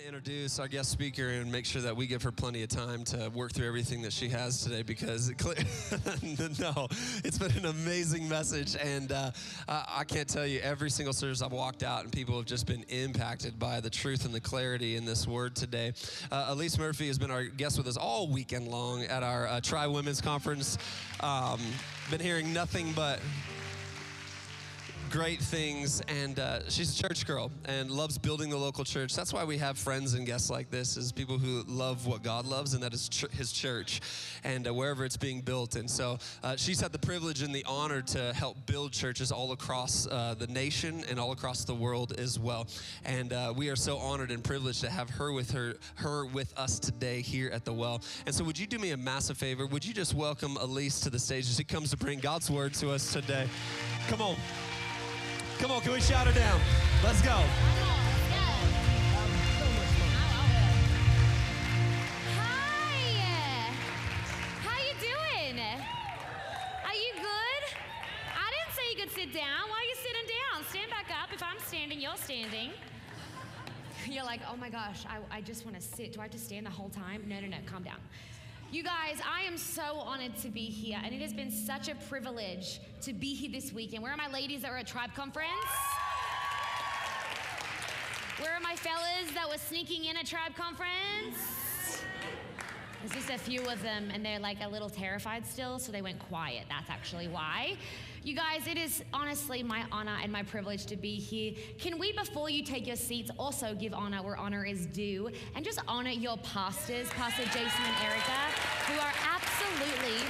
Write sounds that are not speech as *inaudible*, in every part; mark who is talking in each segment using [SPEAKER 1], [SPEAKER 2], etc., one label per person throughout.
[SPEAKER 1] to introduce our guest speaker and make sure that we give her plenty of time to work through everything that she has today because it clear, *laughs* no, it's been an amazing message. And uh, I can't tell you, every single service I've walked out and people have just been impacted by the truth and the clarity in this word today. Uh, Elyse Murphy has been our guest with us all weekend long at our uh, Tribe Women's Conference. Um, been hearing nothing but great things, and uh, she's a church girl and loves building the local church. That's why we have friends and guests like this, is people who love what God loves, and that is ch- His church, and uh, wherever it's being built. And so uh, she's had the privilege and the honor to help build churches all across uh, the nation and all across the world as well. And uh, we are so honored and privileged to have her with her her with us today here at the Well. And so, would you do me a massive favor? Would you just welcome Elyse to the stage as she comes to bring God's word to us today? Come on. Come on, can we shout her down? Let's go.
[SPEAKER 2] Hi. How you doing? Are you good? I didn't say you could sit down. Why are you sitting down? Stand back up. If I'm standing, you're standing. *laughs* You're like, oh my gosh, I, I just want to sit. Do I have to stand the whole time? No, no, no, calm down. You guys, I am so honored to be here, and it has been such a privilege to be here this weekend. Where are my ladies that were at Tribe Conference? Where are my fellas that were sneaking in at Tribe Conference? There's just a few of them, and they're like a little terrified still, so they went quiet. That's actually why. You guys, it is honestly my honor and my privilege to be here. Can we, before you take your seats, also give honor where honor is due and just honor your pastors, Pastor Jason and Erica, who are absolutely,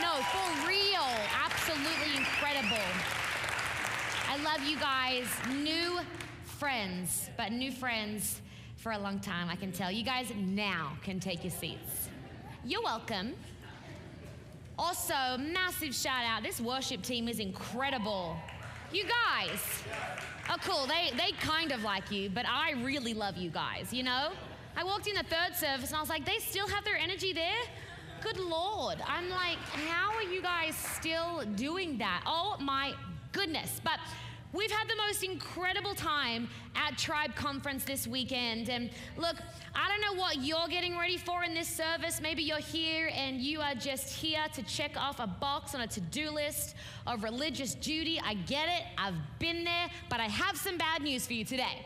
[SPEAKER 2] no, for real, absolutely incredible. I love you guys. New friends, but new friends for a long time, I can tell. You guys now can take your seats. You're welcome. Also, massive shout out. This worship team is incredible. You guys oh cool. They they kind of like you, but I really love you guys, you know? I walked in the third service and I was like, they still have their energy there? Good lord. I'm like, how are you guys still doing that? Oh my goodness. But We've had the most incredible time at Tribe Conference this weekend. And look, I don't know what you're getting ready for in this service. Maybe you're here and you are just here to check off a box on a to do list of religious duty. I get it, I've been there, but I have some bad news for you today.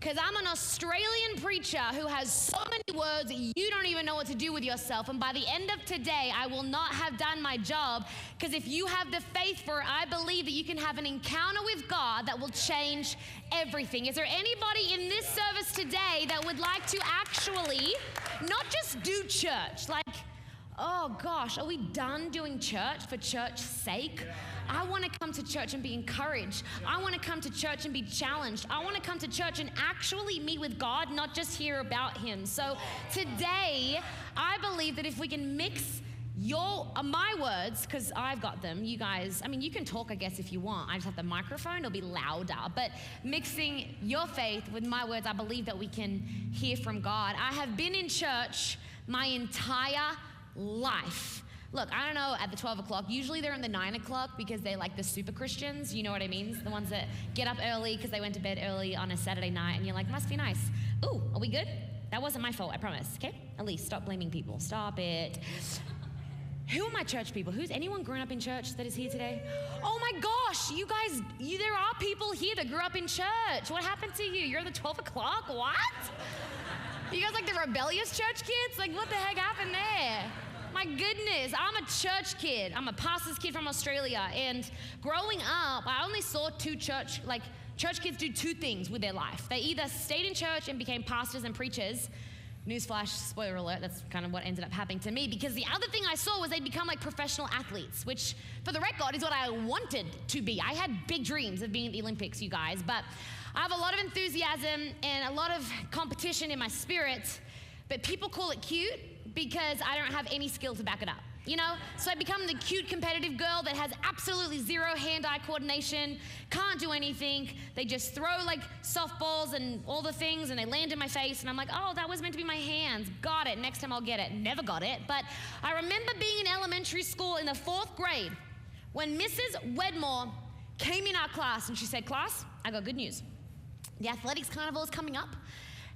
[SPEAKER 2] Because I'm an Australian preacher who has so many words you don't even know what to do with yourself. And by the end of today, I will not have done my job. Because if you have the faith for it, I believe that you can have an encounter with God that will change everything. Is there anybody in this service today that would like to actually not just do church? Like, oh gosh, are we done doing church for church's sake? I want to come to church and be encouraged. I want to come to church and be challenged. I want to come to church and actually meet with God, not just hear about Him. So today, I believe that if we can mix your uh, my words because i've got them you guys i mean you can talk i guess if you want i just have the microphone it'll be louder but mixing your faith with my words i believe that we can hear from god i have been in church my entire life Look, I don't know at the 12 o'clock. Usually they're in the 9 o'clock because they like the super Christians. You know what I mean? The ones that get up early because they went to bed early on a Saturday night and you're like, must be nice. Ooh, are we good? That wasn't my fault, I promise. Okay? Elyse, stop blaming people. Stop it. Who are my church people? Who's anyone grown up in church that is here today? Oh my gosh, you guys, you, there are people here that grew up in church. What happened to you? You're the 12 o'clock? What? You guys like the rebellious church kids? Like, what the heck happened there? My goodness, I'm a church kid. I'm a pastor's kid from Australia. And growing up, I only saw two church, like, church kids do two things with their life. They either stayed in church and became pastors and preachers. Newsflash, spoiler alert, that's kind of what ended up happening to me because the other thing I saw was they'd become like professional athletes, which, for the record, is what I wanted to be. I had big dreams of being at the Olympics, you guys, but I have a lot of enthusiasm and a lot of competition in my spirit, but people call it cute because I don't have any skill to back it up. You know? So I become the cute competitive girl that has absolutely zero hand eye coordination, can't do anything. They just throw like softballs and all the things and they land in my face. And I'm like, oh, that was meant to be my hands. Got it. Next time I'll get it. Never got it. But I remember being in elementary school in the fourth grade when Mrs. Wedmore came in our class and she said, Class, I got good news. The athletics carnival is coming up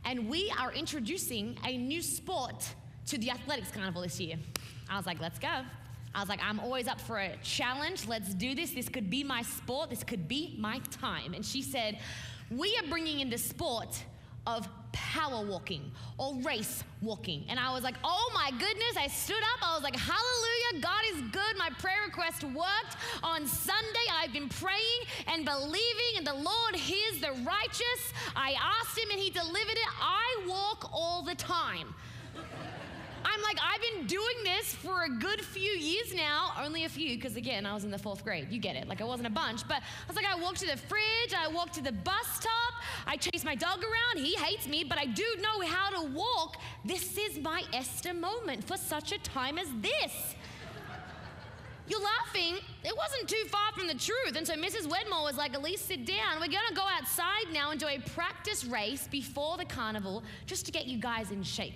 [SPEAKER 2] and we are introducing a new sport to the athletics carnival this year. I was like, let's go. I was like, I'm always up for a challenge. Let's do this. This could be my sport. This could be my time. And she said, We are bringing in the sport of power walking or race walking. And I was like, oh my goodness. I stood up. I was like, hallelujah. God is good. My prayer request worked. On Sunday, I've been praying and believing, and the Lord hears the righteous. I asked Him and He delivered it. I walk all the time. I'm like, I've been doing this for a good few years now, only a few, because again, I was in the fourth grade. You get it. Like, I wasn't a bunch. But I was like, I walked to the fridge, I walked to the bus stop, I chase my dog around. He hates me, but I do know how to walk. This is my Esther moment for such a time as this. You're laughing. It wasn't too far from the truth. And so Mrs. Wedmore was like, Elyse, sit down. We're going to go outside now and do a practice race before the carnival just to get you guys in shape.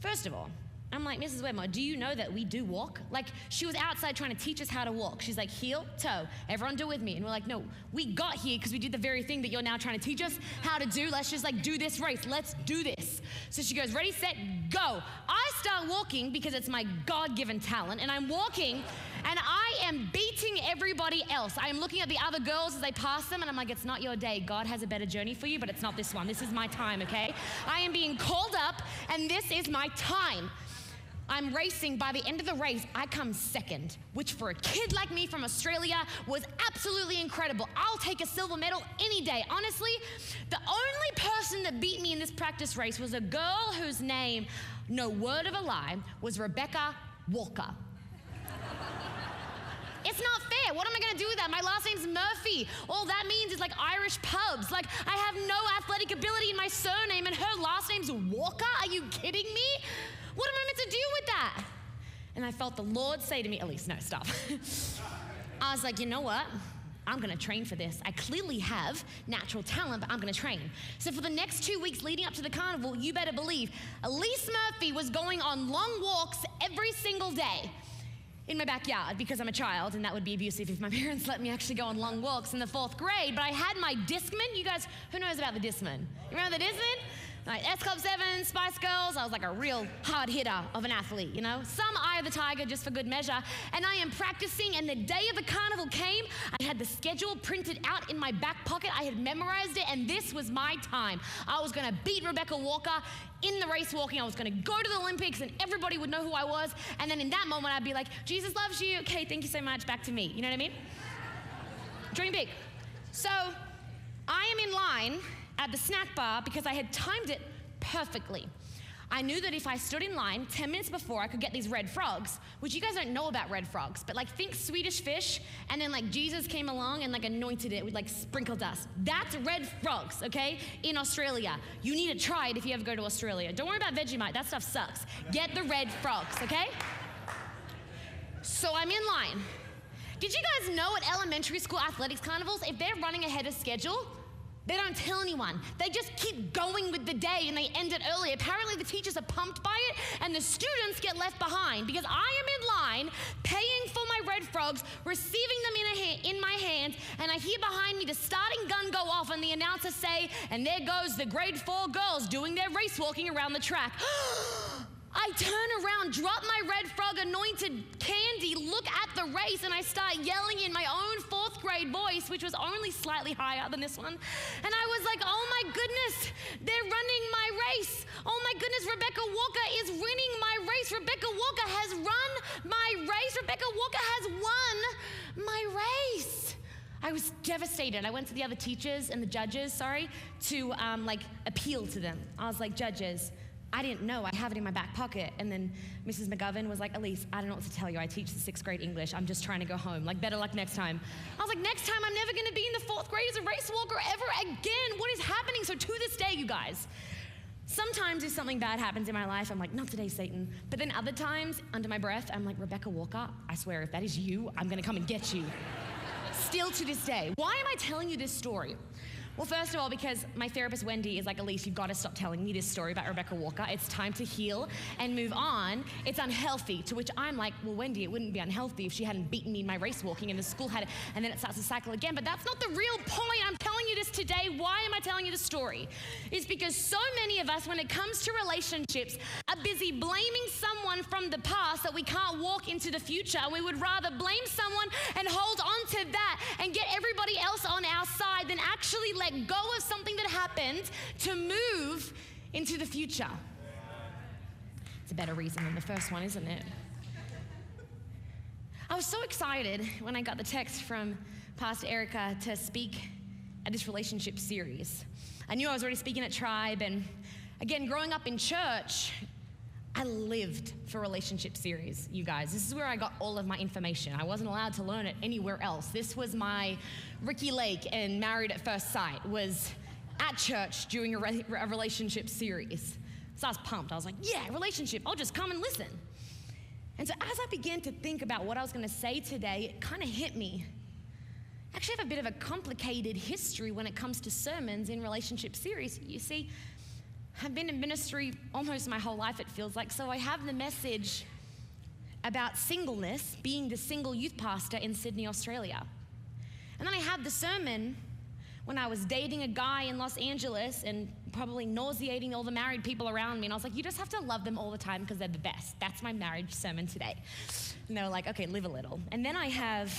[SPEAKER 2] First of all, I'm like, Mrs. Wedmore, do you know that we do walk? Like, she was outside trying to teach us how to walk. She's like, heel, toe, everyone do with me. And we're like, no, we got here because we did the very thing that you're now trying to teach us how to do. Let's just like do this race. Let's do this. So she goes, ready, set, go. I start walking because it's my God given talent. And I'm walking and I am beating everybody else. I am looking at the other girls as they pass them and I'm like, it's not your day. God has a better journey for you, but it's not this one. This is my time, okay? I am being called up and this is my time. I'm racing. By the end of the race, I come second, which for a kid like me from Australia was absolutely incredible. I'll take a silver medal any day. Honestly, the only person that beat me in this practice race was a girl whose name, no word of a lie, was Rebecca Walker. It's not fair. What am I going to do with that? My last name's Murphy. All that means is like Irish pubs. Like, I have no athletic ability in my surname, and her last name's Walker? Are you kidding me? What am I meant to do with that? And I felt the Lord say to me, Elyse, no, stop. *laughs* I was like, you know what? I'm gonna train for this. I clearly have natural talent, but I'm gonna train. So for the next two weeks leading up to the carnival, you better believe Elyse Murphy was going on long walks every single day in my backyard because I'm a child, and that would be abusive if my *laughs* parents let me actually go on long walks in the fourth grade. But I had my Discman. You guys, who knows about the Discman? You remember the Discman? Like S Club 7, Spice Girls, I was like a real hard hitter of an athlete, you know? Some Eye of the Tiger just for good measure. And I am practicing, and the day of the carnival came. I had the schedule printed out in my back pocket. I had memorized it, and this was my time. I was gonna beat Rebecca Walker in the race walking. I was gonna go to the Olympics, and everybody would know who I was. And then in that moment, I'd be like, Jesus loves you. Okay, thank you so much. Back to me. You know what I mean? Dream big. So I am in line at the snack bar because I had timed it perfectly. I knew that if I stood in line 10 minutes before, I could get these red frogs, which you guys don't know about red frogs, but like think Swedish fish, and then like Jesus came along and like anointed it with like sprinkle dust. That's red frogs, okay? In Australia. You need to try it if you ever go to Australia. Don't worry about Vegemite, that stuff sucks. Get the red frogs, okay? So I'm in line. Did you guys know at elementary school athletics carnivals, if they're running ahead of schedule, they don't tell anyone. They just keep going with the day and they end it early. Apparently, the teachers are pumped by it and the students get left behind because I am in line paying for my red frogs, receiving them in, ha- in my hands, and I hear behind me the starting gun go off and the announcer say, And there goes the grade four girls doing their race walking around the track. I turn around, drop my red frog anointed candy, look at the race, and I start yelling in my own fourth grade voice, which was only slightly higher than this one. And I was like, oh my goodness, they're running my race. Oh my goodness, Rebecca Walker is winning my race. Rebecca Walker has run my race. Rebecca Walker has won my race. I was devastated. I went to the other teachers and the judges, sorry, to um, like appeal to them. I was like, judges, I didn't know. I have it in my back pocket. And then Mrs. McGovern was like, Elyse, I don't know what to tell you. I teach the sixth grade English. I'm just trying to go home. Like, better luck next time. I was like, next time I'm never going to be in the fourth grade as a race walker ever again. What is happening? So to this day, you guys, sometimes if something bad happens in my life, I'm like, not today, Satan. But then other times, under my breath, I'm like, Rebecca Walker, I swear, if that is you, I'm going to come and get you. Still to this day. Why am I telling you this story? Well, first of all, because my therapist Wendy is like, Elyse, you've got to stop telling me this story about Rebecca Walker. It's time to heal and move on. It's unhealthy. To which I'm like, well, Wendy, it wouldn't be unhealthy if she hadn't beaten me in my race walking and the school had it, and then it starts to cycle again. But that's not the real point. I'm telling you this today. Why am I telling you the story? It's because so many of us, when it comes to relationships, are busy blaming someone from the past that we can't walk into the future. We would rather blame someone and hold on to that and get everybody else on our side than actually let go of something that happened to move into the future. It's a better reason than the first one, isn't it? I was so excited when I got the text from Pastor Erica to speak at this relationship series. I knew I was already speaking at Tribe, and again, growing up in church, I lived for relationship series, you guys. This is where I got all of my information. I wasn't allowed to learn it anywhere else. This was my Ricki Lake and Married at First Sight was at church during a, re- a relationship series. So I was pumped. I was like, yeah, relationship. I'll just come and listen. And so as I began to think about what I was going to say today, it kind of hit me. I actually have a bit of a complicated history when it comes to sermons in relationship series. You see, I've been in ministry almost my whole life, it feels like. So I have the message about singleness, being the single youth pastor in Sydney, Australia. And then I had the sermon when I was dating a guy in Los Angeles and probably nauseating all the married people around me. And I was like, you just have to love them all the time because they're the best. That's my marriage sermon today. And they were like, okay, live a little. And then I have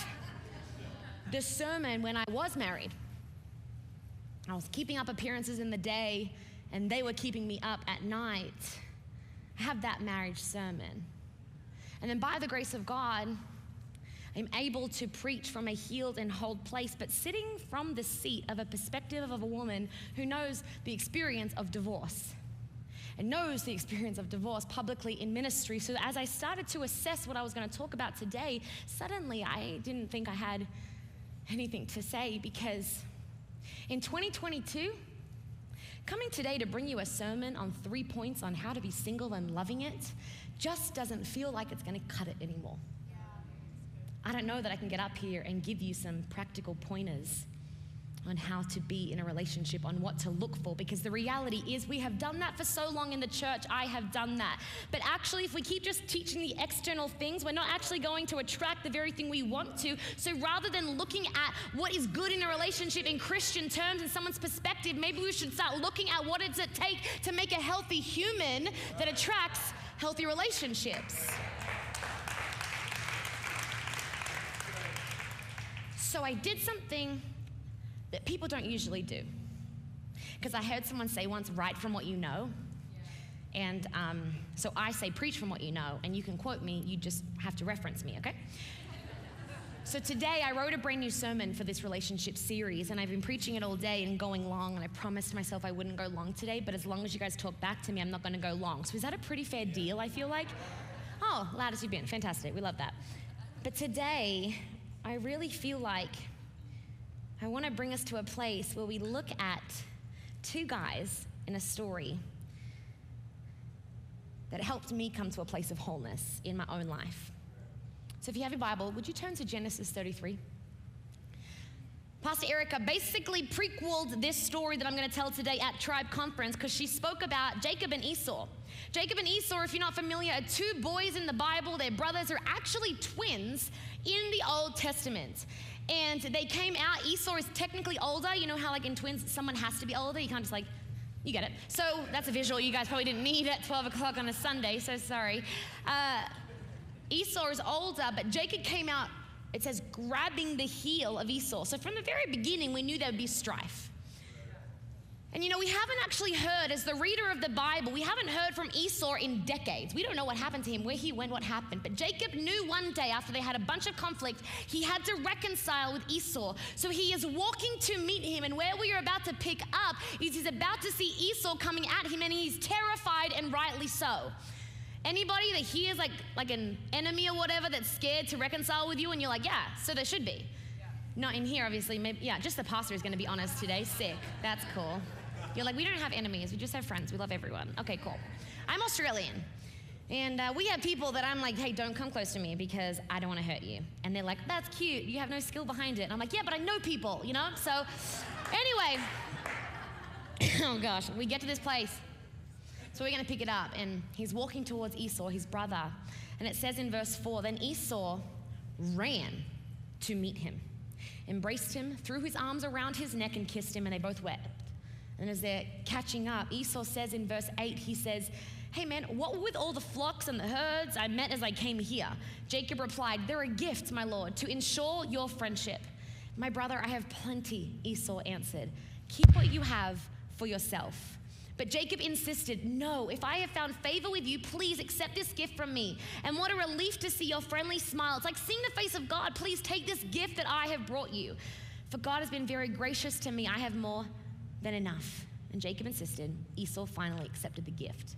[SPEAKER 2] the sermon when I was married. I was keeping up appearances in the day and they were keeping me up at night. I have that marriage sermon. And then by the grace of God, I'm able to preach from a healed and whole place, but sitting from the seat of a perspective of a woman who knows the experience of divorce and knows the experience of divorce publicly in ministry. So as I started to assess what I was going to talk about today, suddenly I didn't think I had anything to say because in 2022, Coming today to bring you a sermon on three points on how to be single and loving it just doesn't feel like it's going to cut it anymore. I don't know that I can get up here and give you some practical pointers on how to be in a relationship, on what to look for, because the reality is we have done that for so long in the church. I have done that. But actually, if we keep just teaching the external things, we're not actually going to attract the very thing we want to. So rather than looking at what is good in a relationship in Christian terms, and someone's perspective, maybe we should start looking at what does it take to make a healthy human that attracts healthy relationships. So I did something that people don't usually do. Because I heard someone say once, write from what you know. And um, so I say, preach from what you know, and you can quote me, you just have to reference me, okay? So today I wrote a brand new sermon for this relationship series, and I've been preaching it all day and going long, and I promised myself I wouldn't go long today, but as long as you guys talk back to me, I'm not gonna go long. So is that a pretty fair deal, I feel like? Oh, loud as you've been, fantastic, we love that. But today, I really feel like I want to bring us to a place where we look at two guys in a story that helped me come to a place of wholeness in my own life. So if you have your Bible, would you turn to Genesis 33? Pastor Erica basically prequeled this story that I'm going to tell today at Tribe Conference because she spoke about Jacob and Esau. Jacob and Esau, if you're not familiar, are two boys in the Bible. Their brothers are actually twins in the Old Testament and they came out. Esau is technically older. You know how, like in twins, someone has to be older. You can't just like, you get it. So that's a visual you guys probably didn't need at 12 o'clock on a Sunday, so sorry. Uh, Esau is older, but Jacob came out, it says, grabbing the heel of Esau. So from the very beginning, we knew there would be strife. And you know, we haven't actually heard, as the reader of the Bible, we haven't heard from Esau in decades. We don't know what happened to him, where he went, what happened. But Jacob knew one day after they had a bunch of conflict, he had to reconcile with Esau. So he is walking to meet him. And where we are about to pick up is he's about to see Esau coming at him, and he's terrified, and rightly so. Anybody that hears like, like an enemy or whatever that's scared to reconcile with you, and you're like, yeah, so there should be. Not in here, obviously. Maybe, yeah, just the pastor is going to be honest today. Sick. That's cool. You're like, we don't have enemies, we just have friends. We love everyone. Okay, cool. I'm Australian. And uh, we have people that I'm like, hey, don't come close to me because I don't want to hurt you. And they're like, that's cute. You have no skill behind it. And I'm like, yeah, but I know people, you know? So Anyway, *coughs* oh gosh, we get to this place. So we're going to pick it up, and he's walking towards Esau, his brother. And it says in verse 4 Then Esau ran to meet him, embraced him, threw his arms around his neck, and kissed him, and they both wept. And as they're catching up, Esau says in verse 8, he says, Hey man, what with all the flocks and the herds I met as I came here? Jacob replied, They're a gift, my lord, to ensure your friendship. My brother, I have plenty, Esau answered. Keep what you have for yourself. But Jacob insisted, No, if I have found favor with you, please accept this gift from me. And what a relief to see your friendly smile. It's like seeing the face of God. Please take this gift that I have brought you. For God has been very gracious to me. I have more than enough. And Jacob insisted. Esau finally accepted the gift.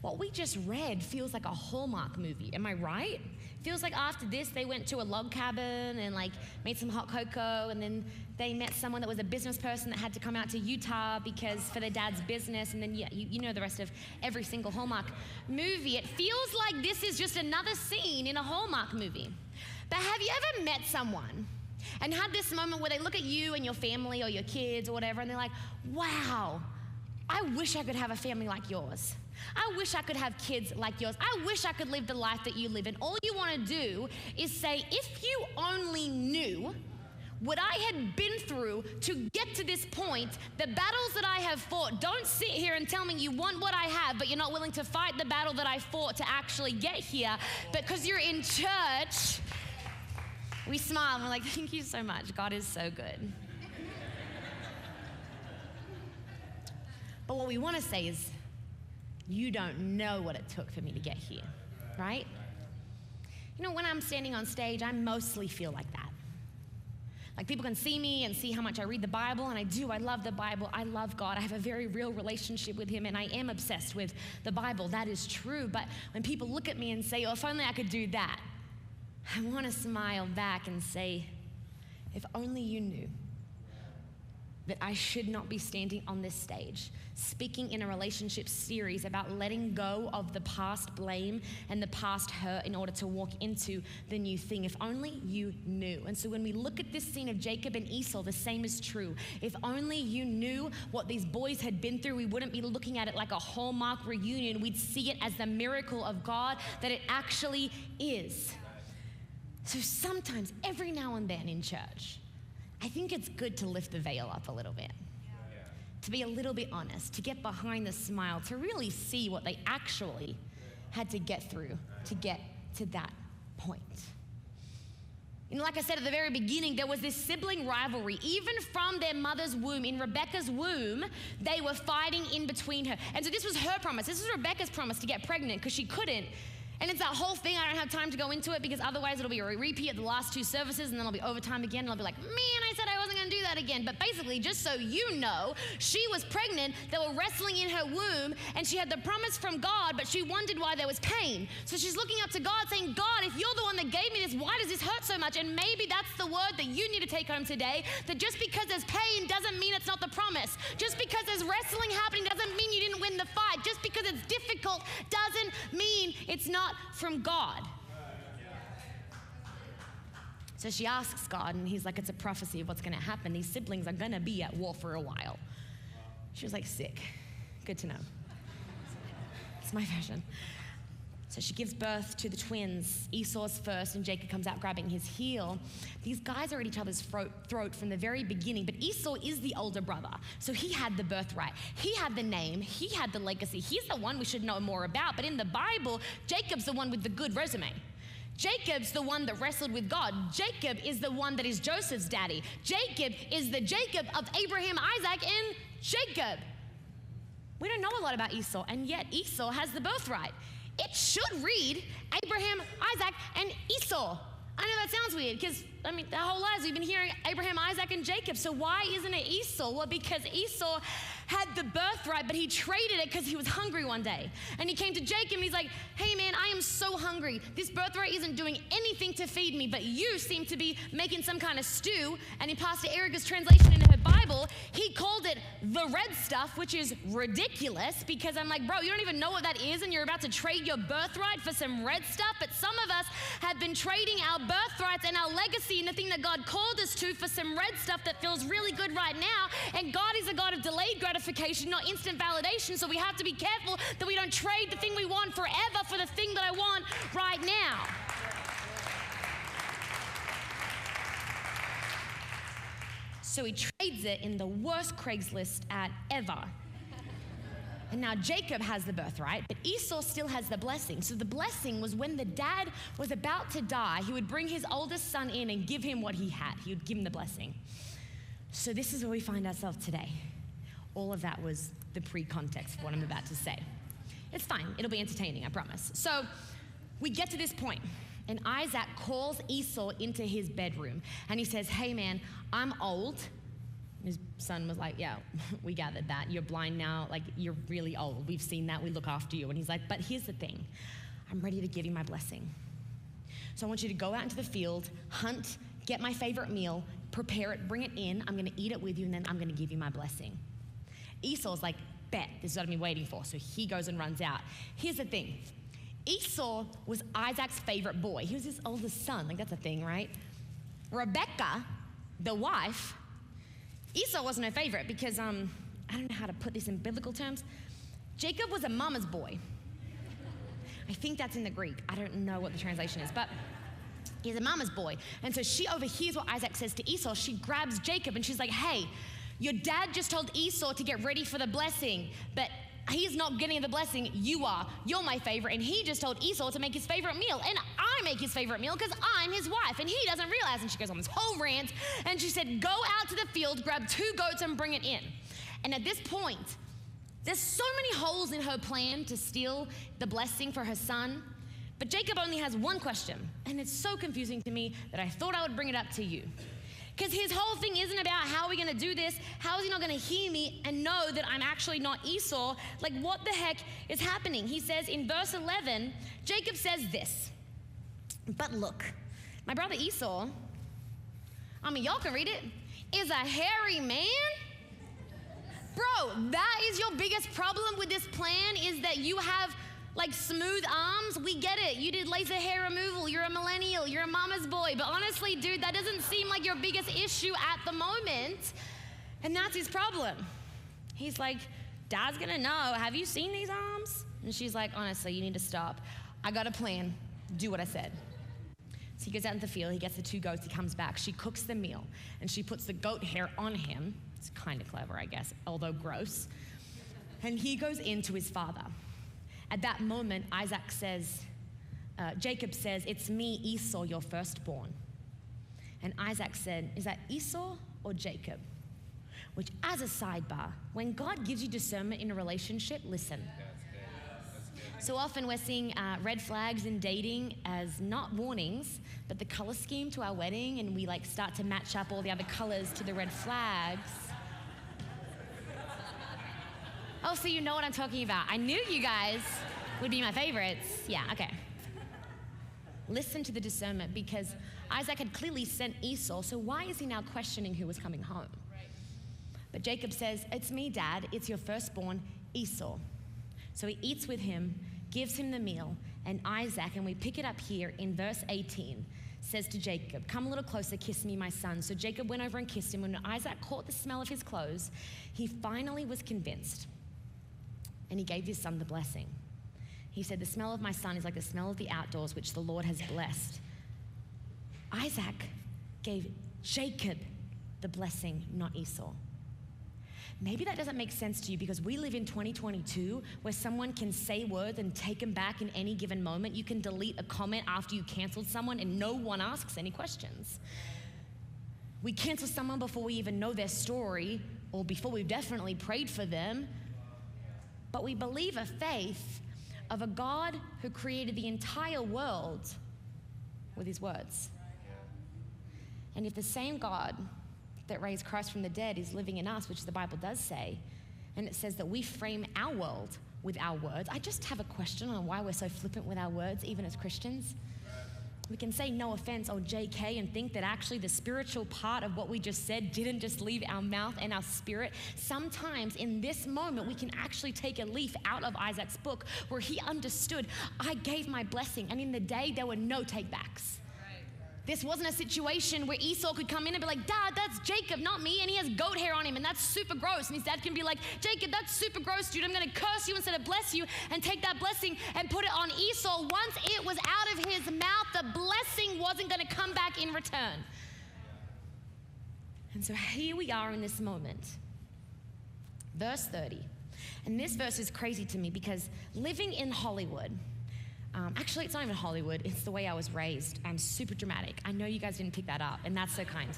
[SPEAKER 2] What we just read feels like a Hallmark movie. Am I right? Feels like after this, they went to a log cabin and like made some hot cocoa, and then they met someone that was a business person that had to come out to Utah because for their dad's business, and then you, you know the rest of every single Hallmark movie. It feels like this is just another scene in a Hallmark movie. But have you ever met someone? And had this moment where they look at you and your family or your kids or whatever, and they're like, wow, I wish I could have a family like yours. I wish I could have kids like yours. I wish I could live the life that you live. And all you want to do is say, if you only knew what I had been through to get to this point, the battles that I have fought, don't sit here and tell me you want what I have, but you're not willing to fight the battle that I fought to actually get here because you're in church. We smile and we're like, thank you so much. God is so good. but what we want to say is, you don't know what it took for me to get here, right? You know, when I'm standing on stage, I mostly feel like that. Like people can see me and see how much I read the Bible, and I do. I love the Bible. I love God. I have a very real relationship with Him, and I am obsessed with the Bible. That is true. But when people look at me and say, oh, if only I could do that, I want to smile back and say, if only you knew that I should not be standing on this stage speaking in a relationship series about letting go of the past blame and the past hurt in order to walk into the new thing. If only you knew. And so when we look at this scene of Jacob and Esau, the same is true. If only you knew what these boys had been through, we wouldn't be looking at it like a Hallmark reunion. We'd see it as the miracle of God that it actually is. So sometimes, every now and then in church, I think it's good to lift the veil up a little bit. To be a little bit honest, to get behind the smile, to really see what they actually had to get through to get to that point. And like I said at the very beginning, there was this sibling rivalry. Even from their mother's womb, in Rebecca's womb, they were fighting in between her. And so this was her promise. This was Rebecca's promise to get pregnant because she couldn't. And it's that whole thing. I don't have time to go into it because otherwise it'll be a repeat of the last two services and then it'll be overtime again. And I'll be like, man, I said I wasn't going to do that again. But basically, just so you know, she was pregnant. They were wrestling in her womb and she had the promise from God, but she wondered why there was pain. So she's looking up to God saying, God, if you're the one that gave me this, why does this hurt so much? And maybe that's the word that you need to take home today that just because there's pain doesn't mean it's not the promise. Just because there's wrestling happening doesn't mean you didn't win the fight. Just because it's difficult doesn't mean it's not not from God. So she asks God, and he's like, It's a prophecy of what's going to happen. These siblings are going to be at war for a while. She was like, Sick. Good to know. It's my version. So she gives birth to the twins. Esau's first, and Jacob comes out grabbing his heel. These guys are at each other's throat from the very beginning, but Esau is the older brother. So he had the birthright. He had the name. He had the legacy. He's the one we should know more about. But in the Bible, Jacob's the one with the good resume. Jacob's the one that wrestled with God. Jacob is the one that is Joseph's daddy. Jacob is the Jacob of Abraham, Isaac, and Jacob. We don't know a lot about Esau, and yet Esau has the birthright it should read Abraham, Isaac, and Esau. I know that sounds weird because, I mean, the whole lives we've been hearing Abraham, Isaac, and Jacob. So why isn't it Esau? Well, because Esau had the birthright, but he traded it because he was hungry one day. And he came to Jacob and he's like, Hey man, I am so hungry. This birthright isn't doing anything to feed me, but you seem to be making some kind of stew. And in Pastor Erica's translation into her Bible, he called it the red stuff, which is ridiculous because I'm like, Bro, you don't even know what that is, and you're about to trade your birthright for some red stuff. But some of have been trading our birthrights and our legacy and the thing that God called us to for some red stuff that feels really good right now. And God is a God of delayed gratification, not instant validation. So we have to be careful that we don't trade the thing we want forever for the thing that I want right now. So he trades it in the worst Craigslist ad ever. And now Jacob has the birthright, but Esau still has the blessing. So the blessing was when the dad was about to die, he would bring his oldest son in and give him what he had. He would give him the blessing. So this is where we find ourselves today. All of that was the pre context of what I'm about to say. It's fine, it'll be entertaining, I promise. So we get to this point, and Isaac calls Esau into his bedroom, and he says, Hey man, I'm old. His son was like, Yeah, *laughs* we gathered that. You're blind now. Like, you're really old. We've seen that. We look after you. And he's like, But here's the thing I'm ready to give you my blessing. So I want you to go out into the field, hunt, get my favorite meal, prepare it, bring it in. I'm going to eat it with you, and then I'm going to give you my blessing. Esau's like, Bet, this is what I've been waiting for. So he goes and runs out. Here's the thing Esau was Isaac's favorite boy. He was his oldest son. Like, that's a thing, right? Rebecca, the wife, Esau wasn't her favorite because, um, I don't know how to put this in biblical terms. Jacob was a mama's boy. I think that's in the Greek. I don't know what the translation is, but he's a mama's boy. And so she overhears what Isaac says to Esau. She grabs Jacob and she's like, hey, your dad just told Esau to get ready for the blessing, but he's not getting the blessing. You are. You're my favorite. And he just told Esau to make his favorite meal. And I make his favorite meal because I'm his wife. And he doesn't realize. And she goes on this whole rant. And she said, Go out to the field, grab two goats, and bring it in. And at this point, there's so many holes in her plan to steal the blessing for her son. But Jacob only has one question. And it's so confusing to me that I thought I would bring it up to you. Because his whole thing isn't about how are we going to do this? How is he not going to hear me and know that I'm actually not Esau? Like, what the heck is happening? He says in verse 11, Jacob says this But look, my brother Esau, I mean, y'all can read it, is a hairy man. Bro, that is your biggest problem with this plan is that you have like smooth arms, we get it. You did laser hair removal. You're a millennial. You're a mama's boy. But honestly, dude, that doesn't seem like your biggest issue at the moment. And that's his problem. He's like, Dad's gonna know. Have you seen these arms? And she's like, Honestly, you need to stop. I got a plan. Do what I said. So he goes out in the field, he gets the two goats, he comes back. She cooks the meal, and she puts the goat hair on him. It's kind of clever, I guess, although gross. And he goes in to his father. At that moment, Isaac says, uh, Jacob says, It's me, Esau, your firstborn. And Isaac said, Is that Esau or Jacob? Which, as a sidebar, when God gives you discernment in a relationship, listen. So often we're seeing uh, red flags in dating as not warnings, but the color scheme to our wedding, and we like start to match up all the other colors to the red flags. Oh, so you know what I'm talking about. I knew you guys would be my favorites. Yeah, okay. Listen to the discernment because Isaac had clearly sent Esau, so why is he now questioning who was coming home? But Jacob says, It's me, Dad. It's your firstborn, Esau. So he eats with him, gives him the meal, and Isaac, and we pick it up here in verse 18, says to Jacob, Come a little closer, kiss me, my son. So Jacob went over and kissed him. When Isaac caught the smell of his clothes, he finally was convinced and he gave his son the blessing. He said, The smell of my son is like the smell of the outdoors, which the Lord has blessed. Isaac gave Jacob the blessing, not Esau. Maybe that doesn't make sense to you because we live in 2022 where someone can say words and take them back in any given moment. You can delete a comment after you canceled someone and no one asks any questions. We cancel someone before we even know their story or before we've definitely prayed for them but we believe a faith of a God who created the entire world with his words. And if the same God that raised Christ from the dead is living in us, which the Bible does say, and it says that we frame our world with our words. I just have a question on why we're so flippant with our words, even as Christians. We can say no offense or JK and think that actually the spiritual part of what we just said didn't just leave our mouth and our spirit. Sometimes in this moment, we can actually take a leaf out of Isaac's book where he understood, I gave my blessing, and in the day there were no takebacks. This wasn't a situation where Esau could come in and be like, Dad, that's Jacob, not me. And he has goat hair on him, and that's super gross. And his dad can be like, Jacob, that's super gross, dude. I'm going to curse you instead of bless you and take that blessing and put it on Esau. Once it was out of his mouth, the blessing wasn't going to come back in return. And so here we are in this moment. Verse 30. And this verse is crazy to me because living in Hollywood, um, actually, it's not even Hollywood, it's the way I was raised. I'm super dramatic. I know you guys didn't pick that up, and that's so kind.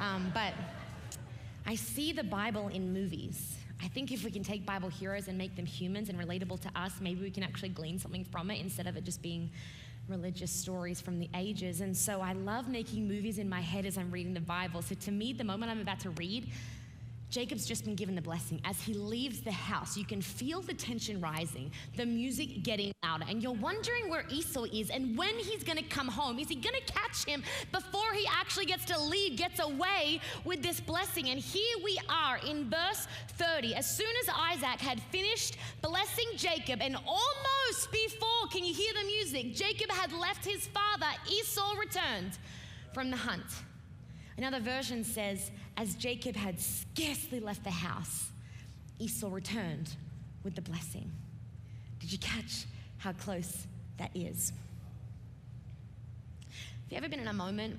[SPEAKER 2] Um, but I see the Bible in movies. I think if we can take Bible heroes and make them humans and relatable to us, maybe we can actually glean something from it instead of it just being religious stories from the ages. And so I love making movies in my head as I'm reading the Bible. So to me, the moment I'm about to read, Jacob's just been given the blessing. As he leaves the house, you can feel the tension rising, the music getting louder, and you're wondering where Esau is and when he's gonna come home. Is he gonna catch him before he actually gets to leave, gets away with this blessing? And here we are in verse 30. As soon as Isaac had finished blessing Jacob, and almost before, can you hear the music? Jacob had left his father, Esau returned from the hunt. Another version says, as Jacob had scarcely left the house, Esau returned with the blessing. Did you catch how close that is? Have you ever been in a moment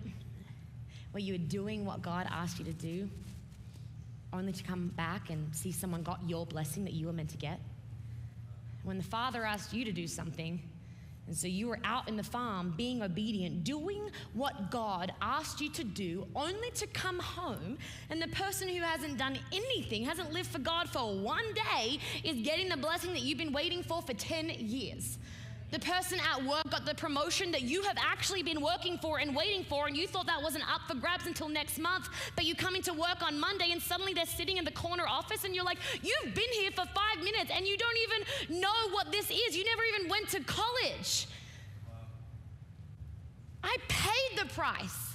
[SPEAKER 2] where you were doing what God asked you to do, only to come back and see someone got your blessing that you were meant to get? When the Father asked you to do something, and so you were out in the farm being obedient, doing what God asked you to do, only to come home. And the person who hasn't done anything, hasn't lived for God for one day, is getting the blessing that you've been waiting for for 10 years. The person at work got the promotion that you have actually been working for and waiting for, and you thought that wasn't up for grabs until next month. But you come into work on Monday, and suddenly they're sitting in the corner office, and you're like, You've been here for five minutes, and you don't even know what this is. You never even went to college. I paid the price.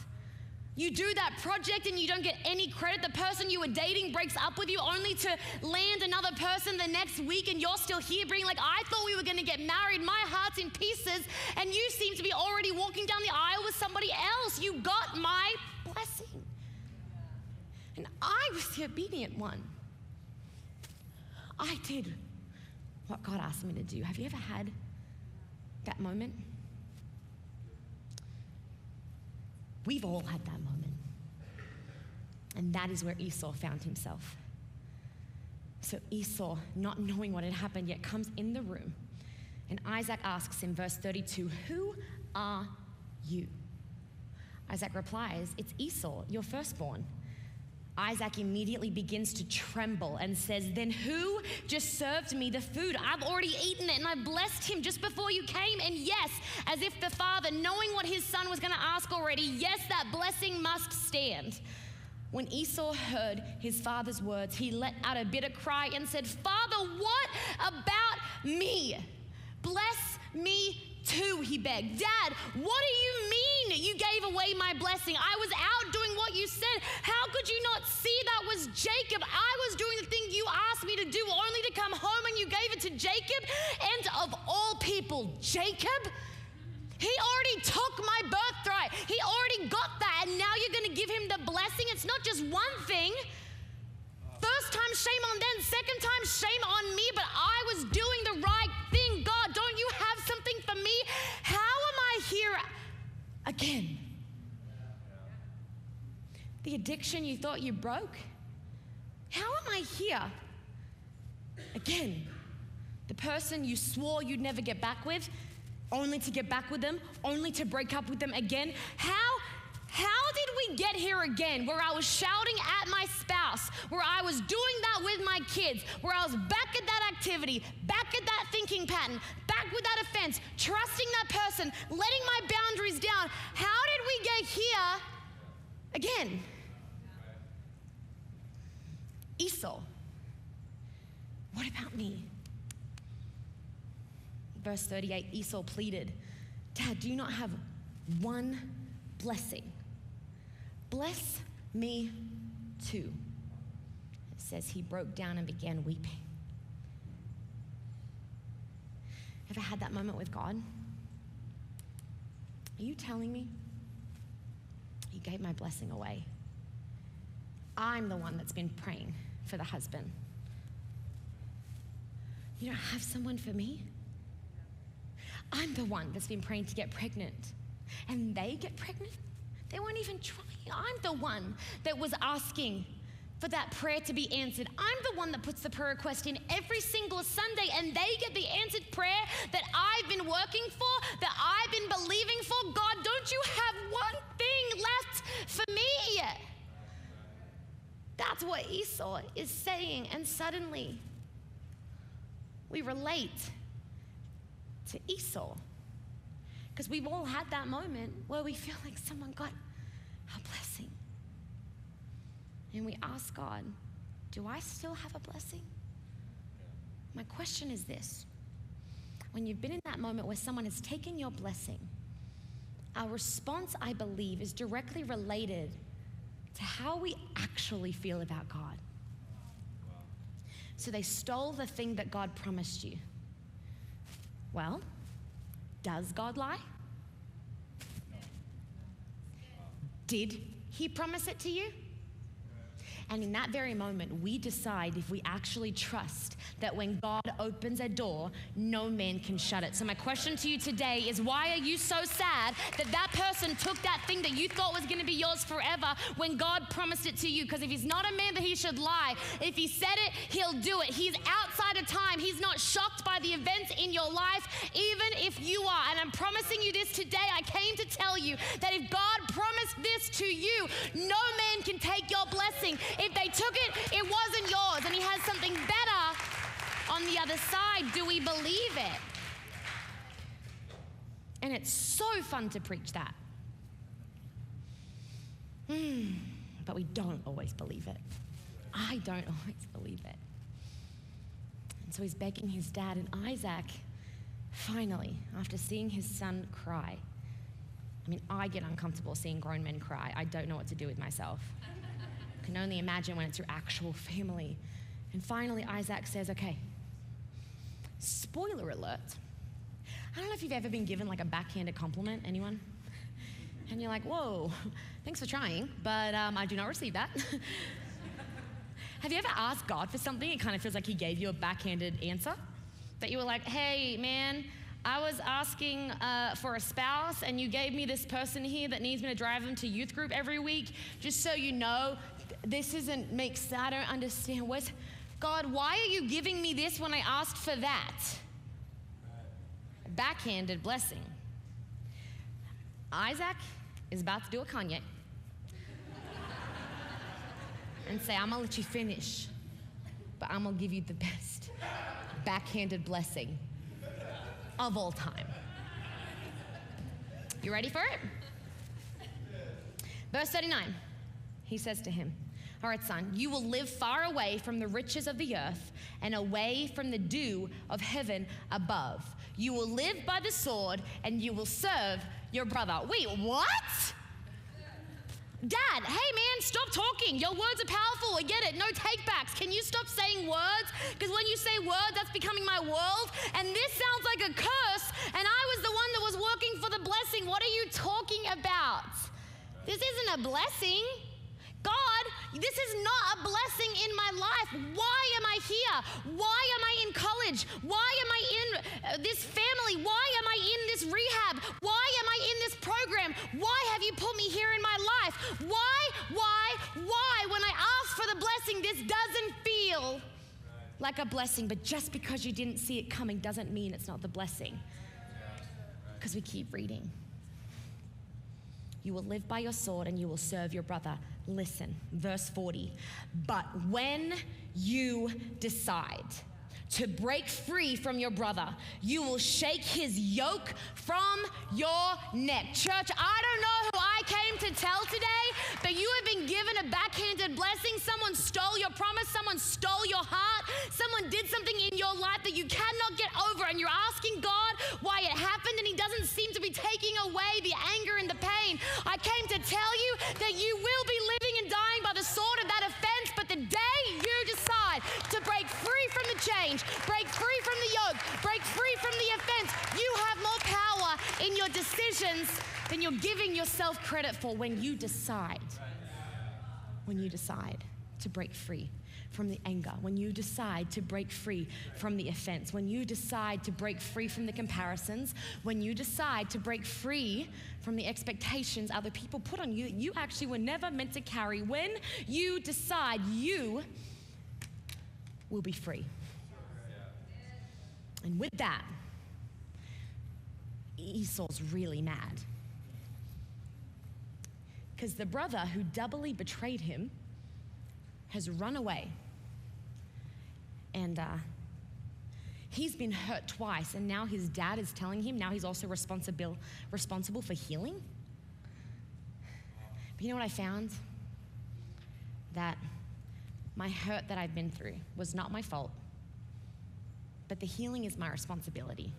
[SPEAKER 2] You do that project and you don't get any credit. The person you were dating breaks up with you only to land another person the next week, and you're still here being like, I thought we were gonna get married. My heart's in pieces, and you seem to be already walking down the aisle with somebody else. You got my blessing. And I was the obedient one. I did what God asked me to do. Have you ever had that moment? We've all had that moment. And that is where Esau found himself. So Esau, not knowing what had happened yet, comes in the room. And Isaac asks in verse 32, Who are you? Isaac replies, It's Esau, your firstborn. Isaac immediately begins to tremble and says, Then who just served me the food? I've already eaten it and I blessed him just before you came. And yes, as if the father, knowing what his son was going to ask already, yes, that blessing must stand. When Esau heard his father's words, he let out a bitter cry and said, Father, what about me? Bless me too, he begged. Dad, what do you mean you gave away my blessing? I was out said. How could you not see that was Jacob? I was doing the thing you asked me to do, only to come home and you gave it to Jacob. And of all people, Jacob? He already took my birthright. He already got that. And now you're going to give him the blessing. It's not just one thing. First time, shame on them. Second time, shame on me. But I was doing the right thing. God, don't you have something for me? How am I here again? The addiction you thought you broke? How am I here again? The person you swore you'd never get back with, only to get back with them, only to break up with them again? How how did we get here again where I was shouting at my spouse, where I was doing that with my kids, where I was back at that activity, back at that thinking pattern, back with that offense, trusting that person, letting my boundaries down? How did we get here again? Esau. What about me? Verse 38 Esau pleaded, Dad, do you not have one blessing? Bless me too. It says he broke down and began weeping. Ever had that moment with God? Are you telling me? You gave my blessing away. I'm the one that's been praying for the husband. You don't have someone for me? I'm the one that's been praying to get pregnant. And they get pregnant? They weren't even trying. I'm the one that was asking for that prayer to be answered. I'm the one that puts the prayer request in every single Sunday, and they get the answered prayer that I've been working for, that I've been believing for. God, don't you have one thing left for me? That's what Esau is saying, and suddenly we relate to Esau. Because we've all had that moment where we feel like someone got a blessing. And we ask God, Do I still have a blessing? My question is this when you've been in that moment where someone has taken your blessing, our response, I believe, is directly related to how we actually feel about God. So they stole the thing that God promised you. Well, does God lie? Did He promise it to you? And in that very moment, we decide if we actually trust that when God opens a door, no man can shut it. So, my question to you today is why are you so sad that that person took that thing that you thought was going to be yours forever when God promised it to you? Because if he's not a man that he should lie, if he said it, he'll do it. He's outside of time, he's not shocked by the events in your life, even if you are. And I'm promising you this today. I came to tell you that if God promised this to you, no man can take your blessing. If they took it, it wasn't yours, and He has something better on the other side. Do we believe it? And it's so fun to preach that. Mm, but we don't always believe it. I don't *laughs* always believe it. And so he's begging his dad, and Isaac, finally, after seeing his son cry, I mean, I get uncomfortable seeing grown men cry. I don't know what to do with myself can only imagine when it's your actual family. And finally, Isaac says, okay, spoiler alert. I don't know if you've ever been given like a backhanded compliment, anyone? And you're like, whoa, thanks for trying, but um, I do not receive that. *laughs* Have you ever asked God for something? It kind of feels like He gave you a backhanded answer. That you were like, hey, man, I was asking uh, for a spouse, and you gave me this person here that needs me to drive them to youth group every week. Just so you know, this isn't makes I don't understand. What's God, why are you giving me this when I asked for that? Backhanded blessing. Isaac is about to do a Kanye *laughs* and say, I'm gonna let you finish, but I'm gonna give you the best backhanded blessing of all time. You ready for it? Verse 39, he says to him, all right, son, you will live far away from the riches of the earth and away from the dew of heaven above. You will live by the sword and you will serve your brother. Wait, what? Dad, hey man, stop talking. Your words are powerful. I get it. No takebacks. Can you stop saying words? Because when you say words, that's becoming my world. And this sounds like a curse. And I was the one that was working for the blessing. What are you talking about? This isn't a blessing. God, this is not a blessing in my life. Why am I here? Why am I in college? Why am I in uh, this family? Why am I in this rehab? Why am I in this program? Why have you put me here in my life? Why, why, why? When I ask for the blessing, this doesn't feel like a blessing. But just because you didn't see it coming doesn't mean it's not the blessing. Because we keep reading. You will live by your sword and you will serve your brother. Listen, verse 40. But when you decide to break free from your brother. You will shake his yoke from your neck. Church, I don't know who I came to tell today, but you have been given a backhanded blessing. Someone stole your promise, someone stole your heart, someone did something in your life that you cannot get over, and you're asking God why it happened, and He doesn't seem to be taking away the anger and the pain. I came to tell you will be living and dying by the sword of that offense, but the day you decide to break free from the change, break free from the yoke, break free from the offense, you have more power in your decisions than you're giving yourself credit for when you decide. When you decide to break free from the anger, when you decide to break free from the offense, when you decide to break free from the comparisons, when you decide to break free from the expectations other people put on you that you actually were never meant to carry, when you decide you will be free. And with that, Esau's really mad. Because the brother who doubly betrayed him has run away. And uh, he's been hurt twice, and now his dad is telling him now he's also responsible, responsible for healing. But you know what I found? That my hurt that I've been through was not my fault, but the healing is my responsibility.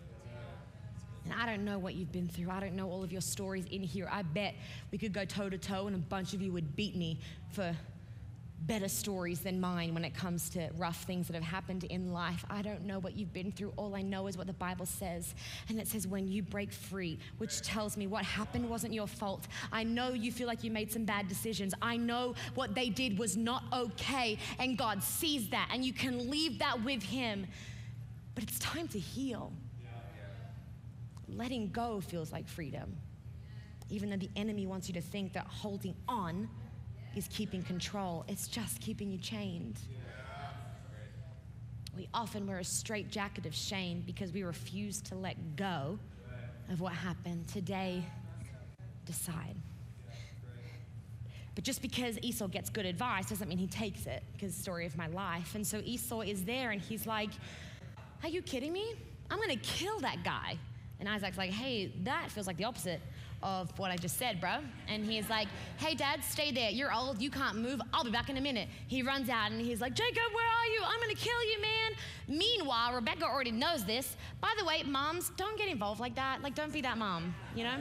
[SPEAKER 2] And I don't know what you've been through. I don't know all of your stories in here. I bet we could go toe to toe and a bunch of you would beat me for better stories than mine when it comes to rough things that have happened in life. I don't know what you've been through. All I know is what the Bible says. And it says, when you break free, which tells me what happened wasn't your fault. I know you feel like you made some bad decisions. I know what they did was not okay. And God sees that. And you can leave that with Him. But it's time to heal. Letting go feels like freedom. Even though the enemy wants you to think that holding on is keeping control, it's just keeping you chained. We often wear a straight jacket of shame because we refuse to let go of what happened. Today, decide. But just because Esau gets good advice doesn't mean he takes it, because story of my life. And so Esau is there and he's like, Are you kidding me? I'm gonna kill that guy. And Isaac's like, Hey, that feels like the opposite of what I just said, bro. And he's like, Hey, dad, stay there. You're old. You can't move. I'll be back in a minute. He runs out and he's like, Jacob, where are you? I'm going to kill you, man. Meanwhile, Rebecca already knows this. By the way, moms, don't get involved like that. Like, don't be that mom, you know?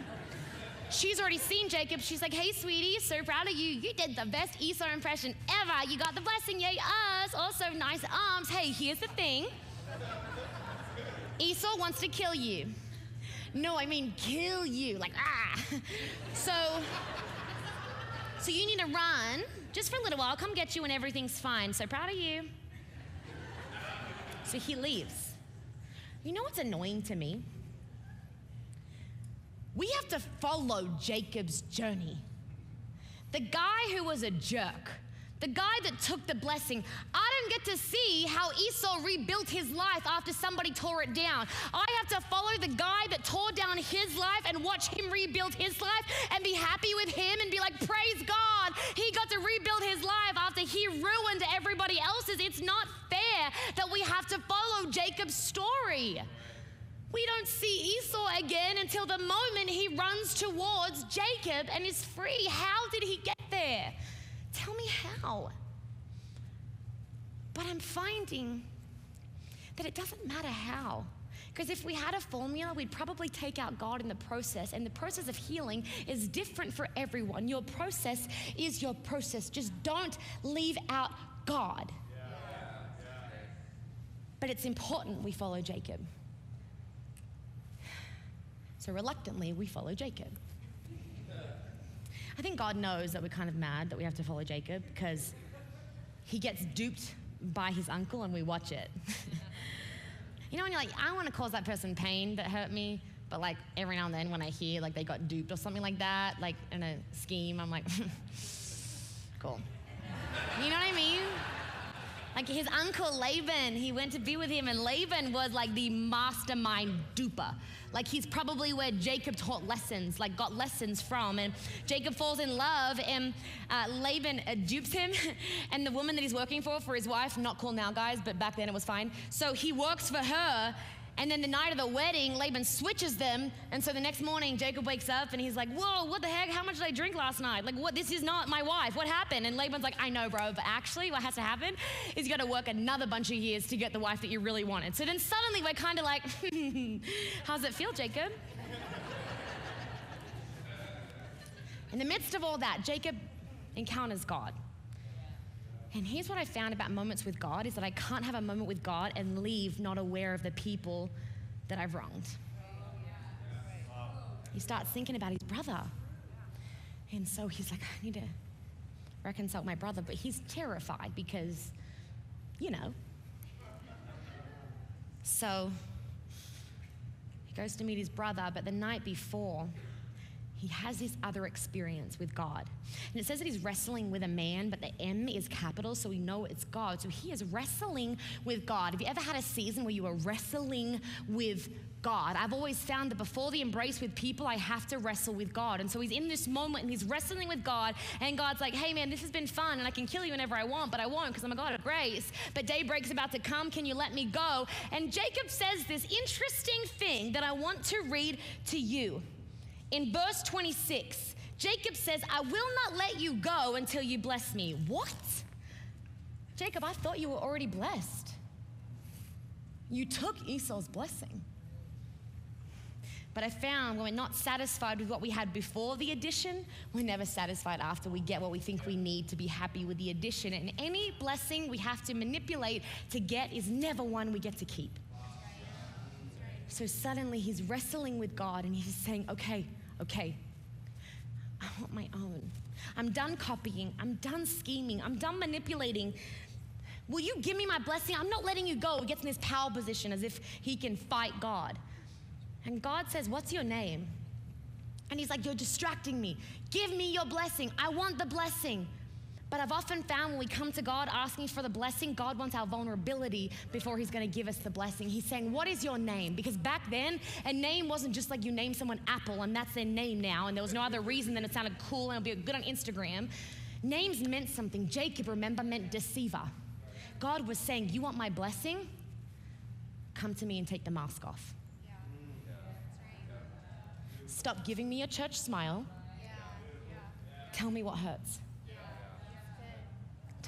[SPEAKER 2] She's already seen Jacob. She's like, hey, sweetie, so proud of you. You did the best Esau impression ever. You got the blessing, yay, us. Also, nice arms. Hey, here's the thing Esau wants to kill you. No, I mean kill you. Like, ah. So, so you need to run just for a little while. I'll come get you when everything's fine. So proud of you. So he leaves. You know what's annoying to me? We have to follow Jacob's journey. The guy who was a jerk, the guy that took the blessing, I didn't get to see how Esau rebuilt his life after somebody tore it down. I have to follow the guy his life and watch him rebuild his life and be happy with him and be like, praise God, he got to rebuild his life after he ruined everybody else's. It's not fair that we have to follow Jacob's story. We don't see Esau again until the moment he runs towards Jacob and is free. How did he get there? Tell me how. But I'm finding that it doesn't matter how. Because if we had a formula, we'd probably take out God in the process. And the process of healing is different for everyone. Your process is your process. Just don't leave out God. But it's important we follow Jacob. So reluctantly, we follow Jacob. I think God knows that we're kind of mad that we have to follow Jacob because he gets duped by his uncle and we watch it. *laughs* you know, when you're like, I want to cause that person pain that hurt me, but like every now and then when I hear like they got duped or something like that, like in a scheme, I'm like, *laughs* cool. You know what I mean? Like his uncle Laban, he went to be with him, and Laban was like the mastermind duper. Like he's probably where Jacob taught lessons, like got lessons from. And Jacob falls in love, and uh, Laban uh, dupes him. *laughs* and the woman that he's working for, for his wife, not cool now, guys, but back then it was fine. So he works for her, and then the night of the wedding, Laban switches them. And so the next morning, Jacob wakes up and he's like, Whoa, what the heck? How much did I drink last night? Like, what? This is not my wife. What happened? And Laban's like, I know, bro. But actually, what has to happen is you got to work another bunch of years to get the wife that you really wanted. So then suddenly we're kind of like, *laughs* How's it feel, Jacob? In the midst of all that, Jacob encounters God. And here's what I found about moments with God is that I can't have a moment with God and leave not aware of the people that I've wronged. He starts thinking about his brother. And so he's like, I need to reconcile my brother, but he's terrified because, you know. So he goes to meet his brother, but the night before, he has this other experience with God. And it says that he's wrestling with a man, but the M is capital, so we know it's God. So he is wrestling with God. Have you ever had a season where you were wrestling with God? I've always found that before the embrace with people, I have to wrestle with God. And so he's in this moment and he's wrestling with God, and God's like, hey man, this has been fun, and I can kill you whenever I want, but I won't because I'm a God of grace. But daybreak's about to come. Can you let me go? And Jacob says this interesting thing that I want to read to you. In verse 26, Jacob says, I will not let you go until you bless me. What? Jacob, I thought you were already blessed. You took Esau's blessing. But I found when we're not satisfied with what we had before the addition, we're never satisfied after we get what we think we need to be happy with the addition. And any blessing we have to manipulate to get is never one we get to keep. So suddenly he's wrestling with God and he's saying, okay, okay, I want my own. I'm done copying. I'm done scheming. I'm done manipulating. Will you give me my blessing? I'm not letting you go. He gets in this power position as if he can fight God. And God says, What's your name? And he's like, You're distracting me. Give me your blessing. I want the blessing. But I've often found when we come to God asking for the blessing, God wants our vulnerability before He's going to give us the blessing. He's saying, What is your name? Because back then, a name wasn't just like you name someone Apple and that's their name now, and there was no other reason than it sounded cool and it'll be good on Instagram. Names meant something. Jacob, remember, meant deceiver. God was saying, You want my blessing? Come to me and take the mask off. Stop giving me a church smile. Tell me what hurts.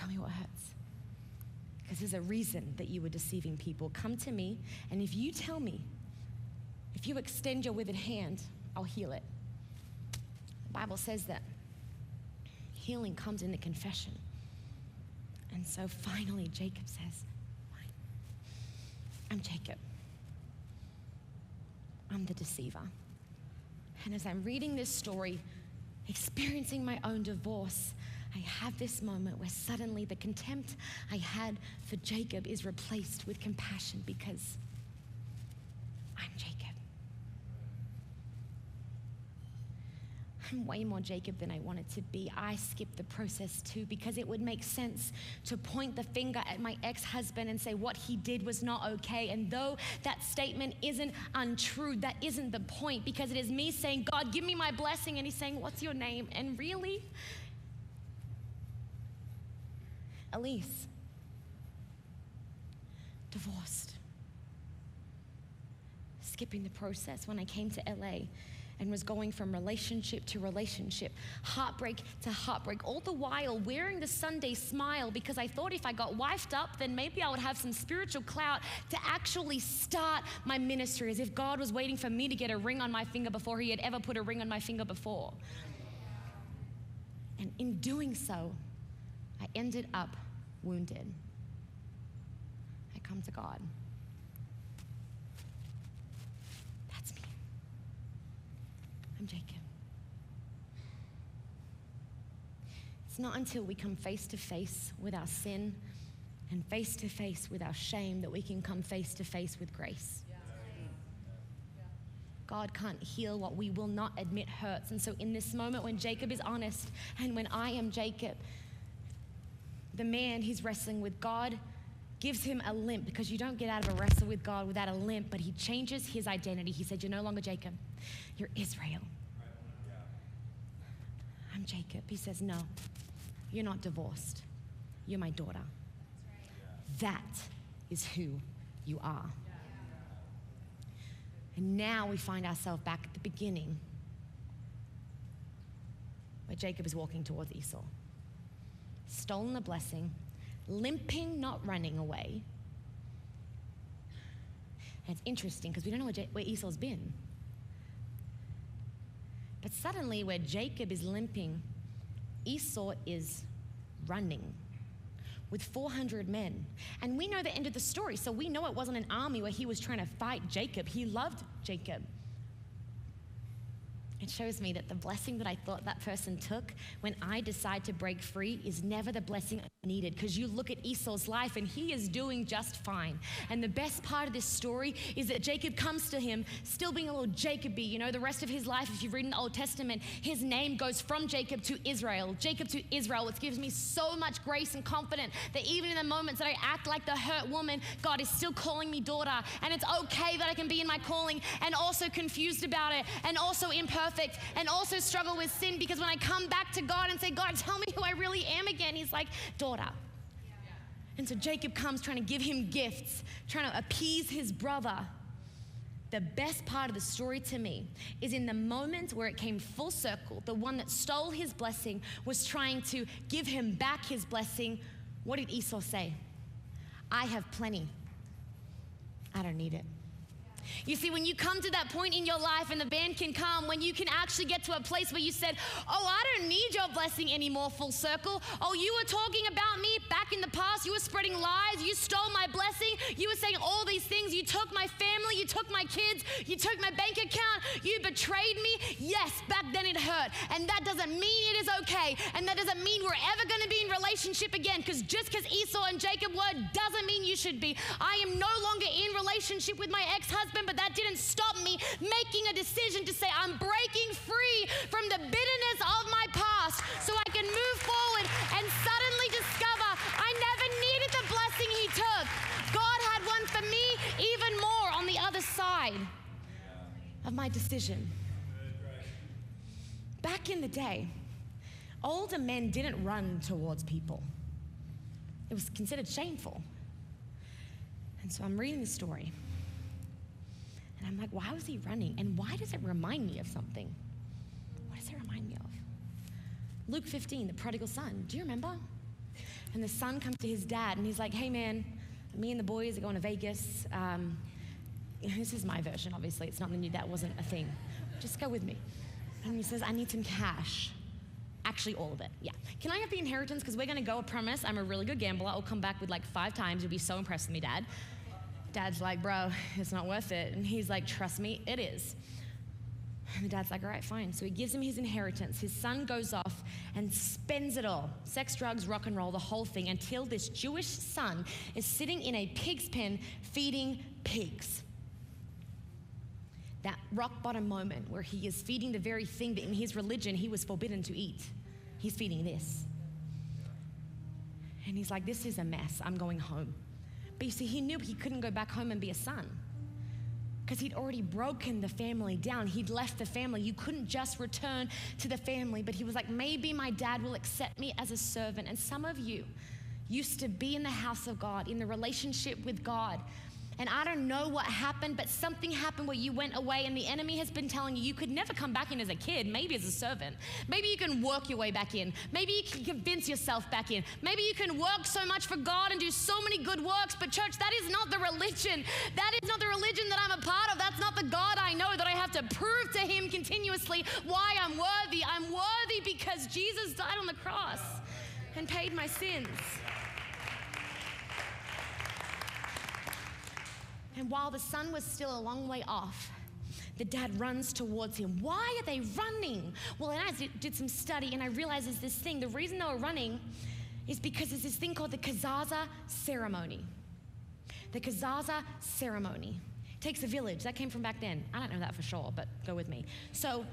[SPEAKER 2] Tell me what hurts. Because there's a reason that you were deceiving people. Come to me, and if you tell me, if you extend your withered hand, I'll heal it. The Bible says that healing comes in the confession. And so finally, Jacob says, I'm Jacob. I'm the deceiver. And as I'm reading this story, experiencing my own divorce, I have this moment where suddenly the contempt I had for Jacob is replaced with compassion because I'm Jacob. I'm way more Jacob than I wanted to be. I skipped the process too because it would make sense to point the finger at my ex husband and say what he did was not okay. And though that statement isn't untrue, that isn't the point because it is me saying, God, give me my blessing. And he's saying, What's your name? And really, Elyse, divorced, skipping the process. When I came to LA and was going from relationship to relationship, heartbreak to heartbreak, all the while wearing the Sunday smile because I thought if I got wifed up, then maybe I would have some spiritual clout to actually start my ministry, as if God was waiting for me to get a ring on my finger before He had ever put a ring on my finger before. And in doing so, I ended up wounded. I come to God. That's me. I'm Jacob. It's not until we come face to face with our sin and face to face with our shame that we can come face to face with grace. God can't heal what we will not admit hurts. And so, in this moment, when Jacob is honest and when I am Jacob, the man, he's wrestling with God gives him a limp because you don't get out of a wrestle with God without a limp, but he changes his identity. He said, You're no longer Jacob, you're Israel. I'm Jacob. He says, No, you're not divorced. You're my daughter. That is who you are. And now we find ourselves back at the beginning where Jacob is walking towards Esau. Stolen the blessing, limping, not running away. And it's interesting because we don't know where, where Esau's been. But suddenly, where Jacob is limping, Esau is running with 400 men. And we know the end of the story, so we know it wasn't an army where he was trying to fight Jacob. He loved Jacob. It shows me that the blessing that I thought that person took when I decide to break free is never the blessing needed. Because you look at Esau's life and he is doing just fine. And the best part of this story is that Jacob comes to him, still being a little Jacoby. You know, the rest of his life, if you read in the Old Testament, his name goes from Jacob to Israel, Jacob to Israel, which gives me so much grace and confidence that even in the moments that I act like the hurt woman, God is still calling me daughter. And it's okay that I can be in my calling and also confused about it and also imperfect and also struggle with sin because when I come back to God and say, God, tell me who I really am again, He's like, daughter. And so Jacob comes trying to give him gifts, trying to appease his brother. The best part of the story to me is in the moment where it came full circle, the one that stole his blessing was trying to give him back his blessing. What did Esau say? I have plenty. I don't need it. You see, when you come to that point in your life, and the band can come, when you can actually get to a place where you said, Oh, I don't need your blessing anymore, full circle. Oh, you were talking about me back in the past. You were spreading lies. You stole my blessing. You were saying all these things. You took my family. You took my kids. You took my bank account. You betrayed me. Yes, back then it hurt. And that doesn't mean it is okay. And that doesn't mean we're ever going to be in relationship again. Because just because Esau and Jacob were doesn't mean you should be. I am no longer in relationship with my ex husband, but that didn't stop me making a decision to say, I'm breaking free from the bitterness of my past so I can move forward and suddenly discover I never needed the blessing He took. God had one for me, even more on the other side of my decision. Back in the day, older men didn't run towards people, it was considered shameful. And so I'm reading the story. And I'm like, why was he running? And why does it remind me of something? What does it remind me of? Luke 15, the prodigal son. Do you remember? And the son comes to his dad and he's like, hey man, me and the boys are going to Vegas. Um, this is my version, obviously. It's not the new, that wasn't a thing. Just go with me. And he says, I need some cash. Actually, all of it. Yeah. Can I have the inheritance? Because we're going to go, I promise. I'm a really good gambler. I'll come back with like five times. You'll be so impressed with me, Dad. Dad's like, bro, *laughs* it's not worth it. And he's like, trust me, it is. And the dad's like, all right, fine. So he gives him his inheritance. His son goes off and spends it all sex, drugs, rock and roll, the whole thing until this Jewish son is sitting in a pig's pen feeding pigs. That rock bottom moment where he is feeding the very thing that in his religion he was forbidden to eat. He's feeding this. And he's like, this is a mess. I'm going home. But you see, he knew he couldn't go back home and be a son because he'd already broken the family down. He'd left the family. You couldn't just return to the family, but he was like, maybe my dad will accept me as a servant. And some of you used to be in the house of God, in the relationship with God. And I don't know what happened, but something happened where you went away, and the enemy has been telling you you could never come back in as a kid, maybe as a servant. Maybe you can work your way back in. Maybe you can convince yourself back in. Maybe you can work so much for God and do so many good works, but church, that is not the religion. That is not the religion that I'm a part of. That's not the God I know that I have to prove to Him continuously why I'm worthy. I'm worthy because Jesus died on the cross and paid my sins. And while the son was still a long way off, the dad runs towards him. Why are they running? Well, and I did- some study and I realized this thing. The reason they were running is because there's this thing called the Kezazah ceremony. The Kezazah ceremony takes a village. That came from back then. I don't know that for sure, but go with me. So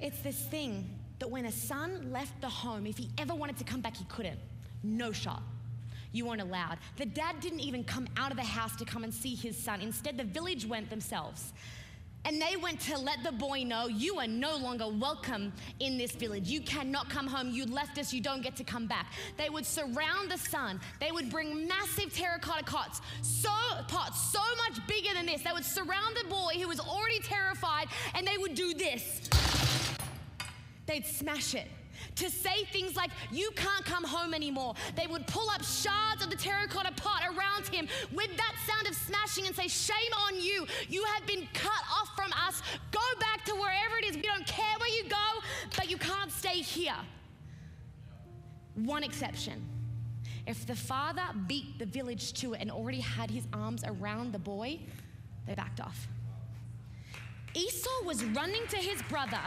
[SPEAKER 2] it's this thing that when a son left the home, if he ever wanted to come back, he couldn't. No shot. You weren't allowed. The dad didn't even come out of the house to come and see his son. Instead, the village went themselves. And they went to let the boy know you are no longer welcome in this village. You cannot come home. You left us. You don't get to come back. They would surround the son. They would bring massive terracotta pots, so pots, so much bigger than this. They would surround the boy who was already terrified, and they would do this. They'd smash it to say things like, You can't come home anymore. They would pull up shards of the terracotta pot around him with that sound of smashing and say, Shame on you. You have been cut off from us. Go back to wherever it is. We don't care where you go, but you can't stay here. One exception. If the father beat the village to it and already had his arms around the boy, they backed off. Esau was running to his brother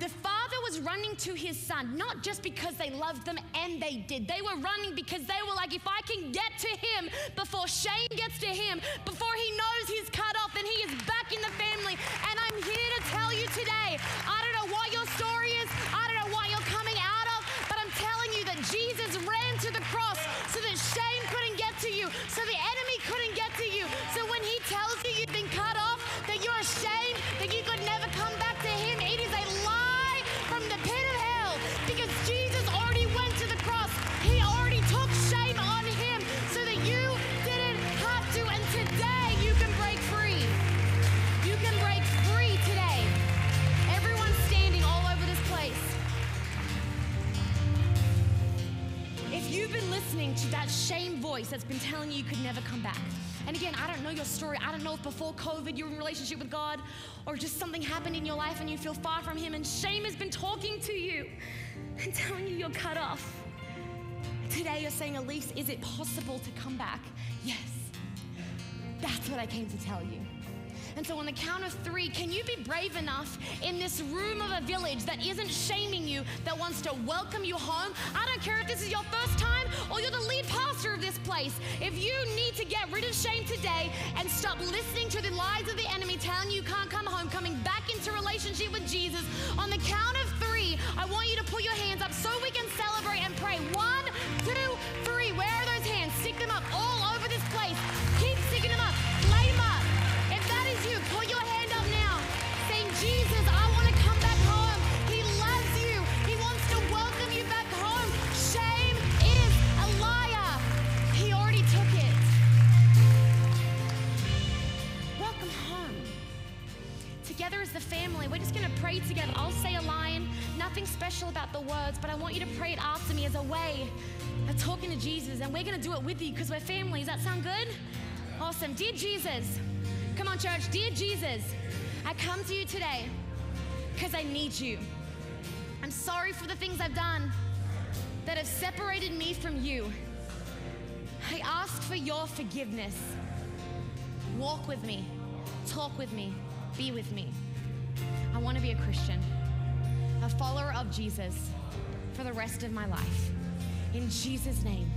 [SPEAKER 2] the father was running to his son, not just because they loved them, and they did. They were running because they were like, if I can get to him before Shane gets to him, before he knows he's cut off, then he is back in the family. And I'm here to tell you today I don't know what your story is, I don't know what you're coming out of, but I'm telling you that Jesus ran to the cross that shame voice that's been telling you you could never come back, and again, I don't know your story. I don't know if before COVID you were in relationship with God or just something happened in your life and you feel far from Him and shame has been talking to you and telling you you're cut off. Today you're saying, Elyse, is it possible to come back? Yes. That's what I came to tell you. And so, on the count of three, can you be brave enough in this room of a village that isn't shaming you, that wants to welcome you home? I don't care if this is your first time or you're the lead pastor of this place. If you need to get rid of shame today and stop listening to the lies of the enemy telling you you can't come home, coming back into relationship with Jesus, on the count of three, I want you to put your hands up so we can celebrate and pray. One, we're just going to pray together. I'll say a line, nothing special about the words, but I want you to pray it after me as a way of talking to Jesus. And we're going to do it with you because we're family. Does that sound good? Awesome. Dear Jesus, come on, church. Dear Jesus, I come to you today because I need you. I'm sorry for the things I've done that have separated me from you. I ask for your forgiveness. Walk with me, talk with me, be with me. I want to be a Christian, a follower of Jesus for the rest of my life. In Jesus' name.